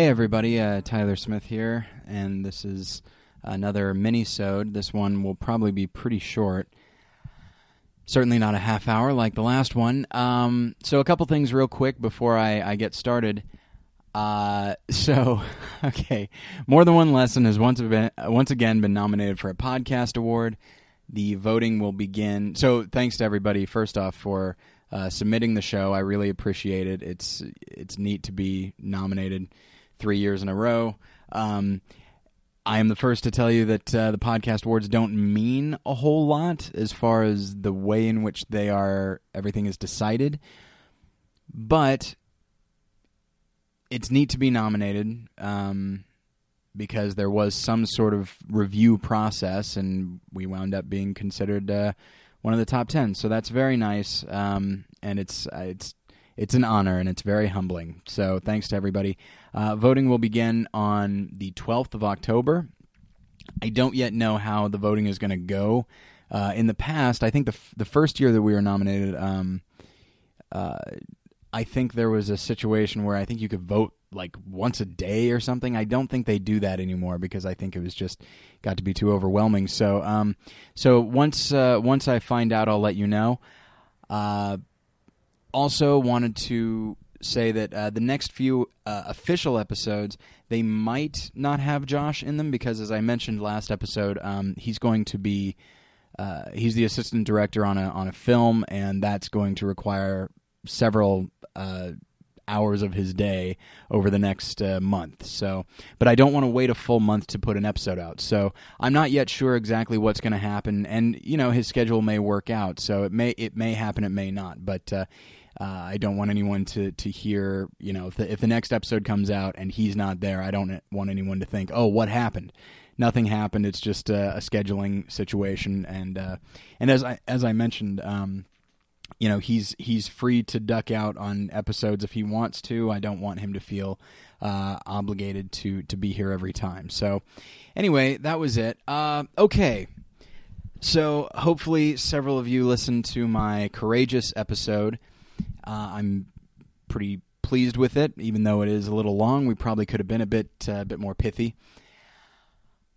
Hey everybody, uh, Tyler Smith here, and this is another mini-sode. This one will probably be pretty short. Certainly not a half hour like the last one. Um, so a couple things real quick before I, I get started. Uh, so, okay, more than one lesson has once been once again been nominated for a podcast award. The voting will begin. So, thanks to everybody first off for uh, submitting the show. I really appreciate it. It's it's neat to be nominated three years in a row. Um, I am the first to tell you that uh, the podcast awards don't mean a whole lot as far as the way in which they are everything is decided, but it's neat to be nominated um, because there was some sort of review process, and we wound up being considered uh, one of the top ten. So that's very nice, um, and it's uh, it's it's an honor and it's very humbling. So thanks to everybody. Uh, voting will begin on the 12th of October. I don't yet know how the voting is going to go. Uh, in the past, I think the f- the first year that we were nominated, um, uh, I think there was a situation where I think you could vote like once a day or something. I don't think they do that anymore because I think it was just got to be too overwhelming. So, um, so once uh, once I find out, I'll let you know. Also, wanted to say that uh, the next few uh, official episodes they might not have Josh in them because, as I mentioned last episode, um, he's going to be uh, he's the assistant director on a on a film, and that's going to require several uh, hours of his day over the next uh, month. So, but I don't want to wait a full month to put an episode out. So, I'm not yet sure exactly what's going to happen, and you know his schedule may work out. So it may it may happen, it may not, but. Uh, uh, I don't want anyone to, to hear, you know, if the, if the next episode comes out and he's not there, I don't want anyone to think, oh, what happened? Nothing happened. It's just a, a scheduling situation, and uh, and as I as I mentioned, um, you know, he's he's free to duck out on episodes if he wants to. I don't want him to feel uh, obligated to to be here every time. So, anyway, that was it. Uh, okay, so hopefully several of you listened to my courageous episode. Uh, I'm pretty pleased with it, even though it is a little long. We probably could have been a bit uh, bit more pithy.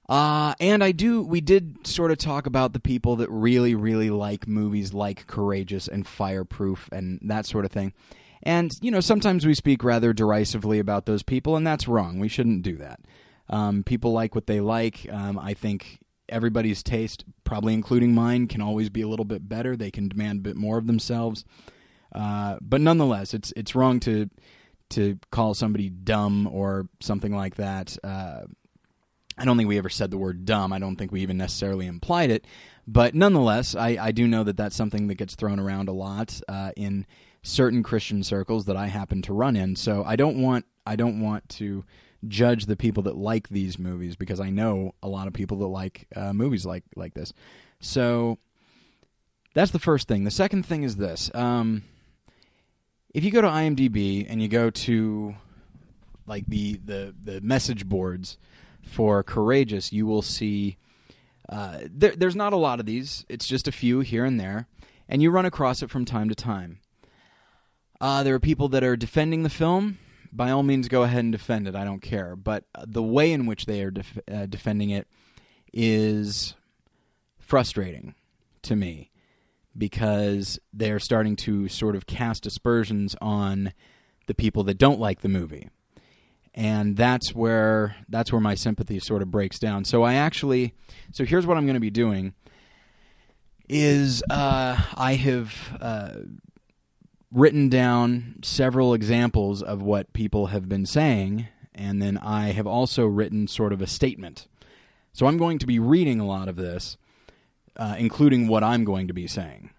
Uh, and I do. We did sort of talk about the people that really, really like movies like Courageous and Fireproof and that sort of thing. And you know, sometimes we speak rather derisively about those people, and that's wrong. We shouldn't do that. Um, people like what they like. Um, I think everybody's taste, probably including mine, can always be a little bit better. They can demand a bit more of themselves. Uh, but nonetheless, it's it's wrong to to call somebody dumb or something like that. Uh, I don't think we ever said the word dumb. I don't think we even necessarily implied it. But nonetheless, I, I do know that that's something that gets thrown around a lot uh, in certain Christian circles that I happen to run in. So I don't want I don't want to judge the people that like these movies because I know a lot of people that like uh, movies like like this. So that's the first thing. The second thing is this. Um, if you go to IMDb and you go to like the the the message boards for Courageous, you will see uh, there, there's not a lot of these. It's just a few here and there, and you run across it from time to time. Uh, there are people that are defending the film. By all means, go ahead and defend it. I don't care. But the way in which they are def- uh, defending it is frustrating to me because they're starting to sort of cast aspersions on the people that don't like the movie. And that's where that's where my sympathy sort of breaks down. So I actually so here's what I'm going to be doing is uh, I have uh, written down several examples of what people have been saying, and then I have also written sort of a statement. So I'm going to be reading a lot of this, uh, including what I'm going to be saying.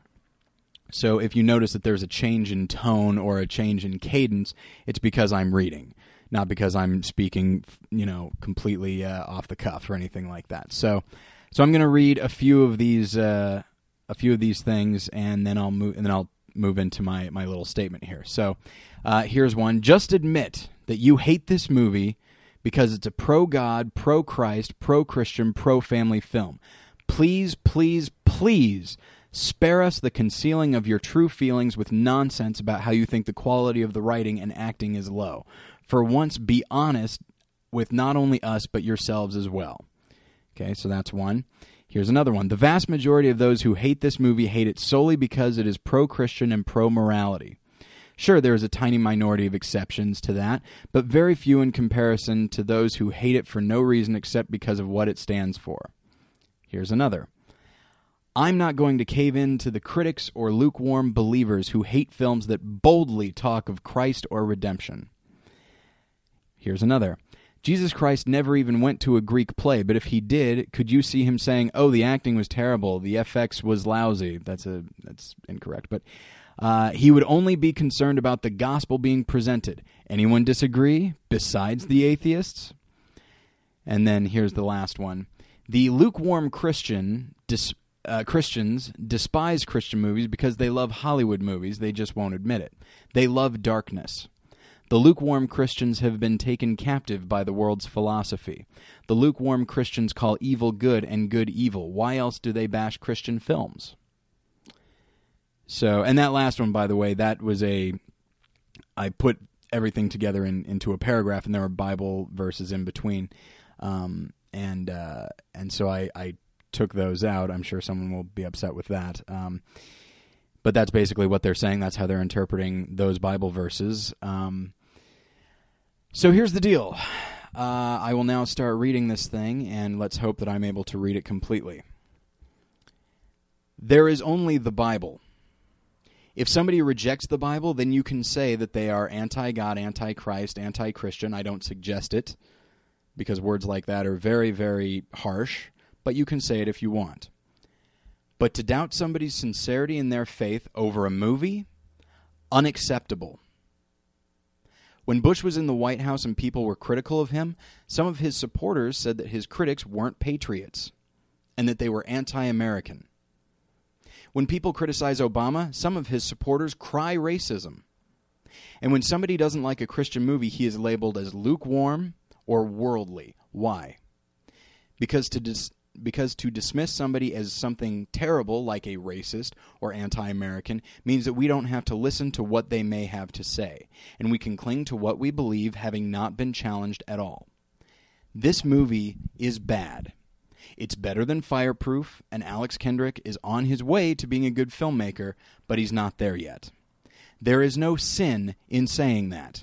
So if you notice that there's a change in tone or a change in cadence, it's because I'm reading, not because I'm speaking, you know, completely uh, off the cuff or anything like that. So, so I'm going to read a few of these, uh, a few of these things, and then I'll move, and then I'll move into my my little statement here. So, uh, here's one: Just admit that you hate this movie because it's a pro God, pro Christ, pro Christian, pro family film. Please, please, please spare us the concealing of your true feelings with nonsense about how you think the quality of the writing and acting is low. For once, be honest with not only us, but yourselves as well. Okay, so that's one. Here's another one. The vast majority of those who hate this movie hate it solely because it is pro Christian and pro morality. Sure, there is a tiny minority of exceptions to that, but very few in comparison to those who hate it for no reason except because of what it stands for. Here's another. I'm not going to cave in to the critics or lukewarm believers who hate films that boldly talk of Christ or redemption. Here's another. Jesus Christ never even went to a Greek play, but if he did, could you see him saying, "Oh, the acting was terrible, the FX was lousy"? That's a that's incorrect, but uh, he would only be concerned about the gospel being presented. Anyone disagree besides the atheists? And then here's the last one: the lukewarm Christian dis- uh, Christians despise Christian movies because they love Hollywood movies. They just won't admit it. They love darkness. The lukewarm Christians have been taken captive by the world's philosophy. The lukewarm Christians call evil good and good evil. Why else do they bash Christian films? So, and that last one, by the way, that was a. I put everything together in, into a paragraph, and there were Bible verses in between, um, and uh, and so I, I took those out. I'm sure someone will be upset with that. Um, but that's basically what they're saying. That's how they're interpreting those Bible verses. Um, so here's the deal. Uh, I will now start reading this thing, and let's hope that I'm able to read it completely. There is only the Bible. If somebody rejects the Bible, then you can say that they are anti God, anti Christ, anti Christian. I don't suggest it because words like that are very, very harsh, but you can say it if you want. But to doubt somebody's sincerity in their faith over a movie, unacceptable. When Bush was in the White House and people were critical of him, some of his supporters said that his critics weren't patriots and that they were anti American. When people criticize Obama, some of his supporters cry racism. And when somebody doesn't like a Christian movie, he is labeled as lukewarm or worldly. Why? Because to dis- because to dismiss somebody as something terrible like a racist or anti-American means that we don't have to listen to what they may have to say and we can cling to what we believe having not been challenged at all. This movie is bad. It's better than Fireproof, and Alex Kendrick is on his way to being a good filmmaker, but he's not there yet. There is no sin in saying that.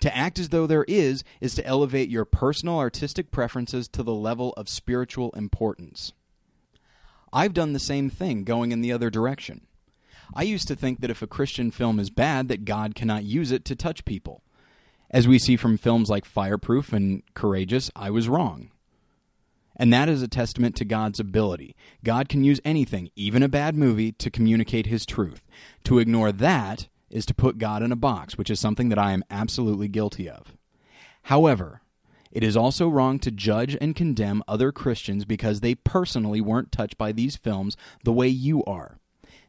To act as though there is is to elevate your personal artistic preferences to the level of spiritual importance. I've done the same thing going in the other direction. I used to think that if a Christian film is bad that God cannot use it to touch people. As we see from films like Fireproof and Courageous, I was wrong. And that is a testament to God's ability. God can use anything, even a bad movie, to communicate his truth. To ignore that is to put God in a box, which is something that I am absolutely guilty of. However, it is also wrong to judge and condemn other Christians because they personally weren't touched by these films the way you are.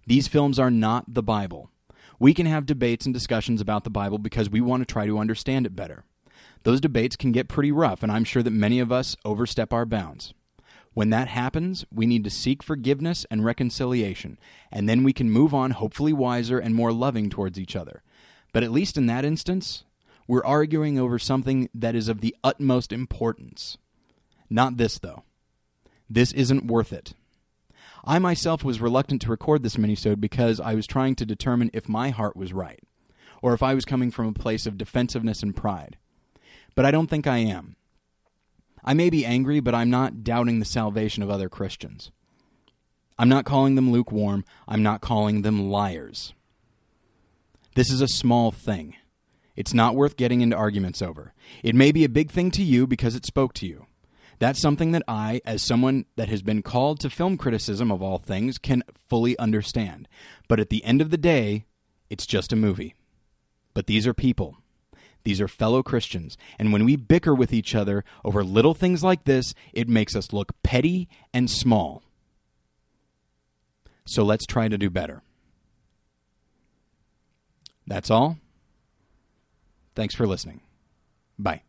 These films are not the Bible. We can have debates and discussions about the Bible because we want to try to understand it better those debates can get pretty rough, and I'm sure that many of us overstep our bounds. When that happens, we need to seek forgiveness and reconciliation, and then we can move on, hopefully wiser and more loving towards each other. But at least in that instance, we're arguing over something that is of the utmost importance. Not this, though. This isn't worth it. I myself was reluctant to record this minisode because I was trying to determine if my heart was right, or if I was coming from a place of defensiveness and pride but I don't think I am. I may be angry, but I'm not doubting the salvation of other Christians. I'm not calling them lukewarm. I'm not calling them liars. This is a small thing. It's not worth getting into arguments over. It may be a big thing to you because it spoke to you. That's something that I, as someone that has been called to film criticism of all things, can fully understand. But at the end of the day, it's just a movie. But these are people. These are fellow Christians. And when we bicker with each other over little things like this, it makes us look petty and small. So let's try to do better. That's all. Thanks for listening. Bye.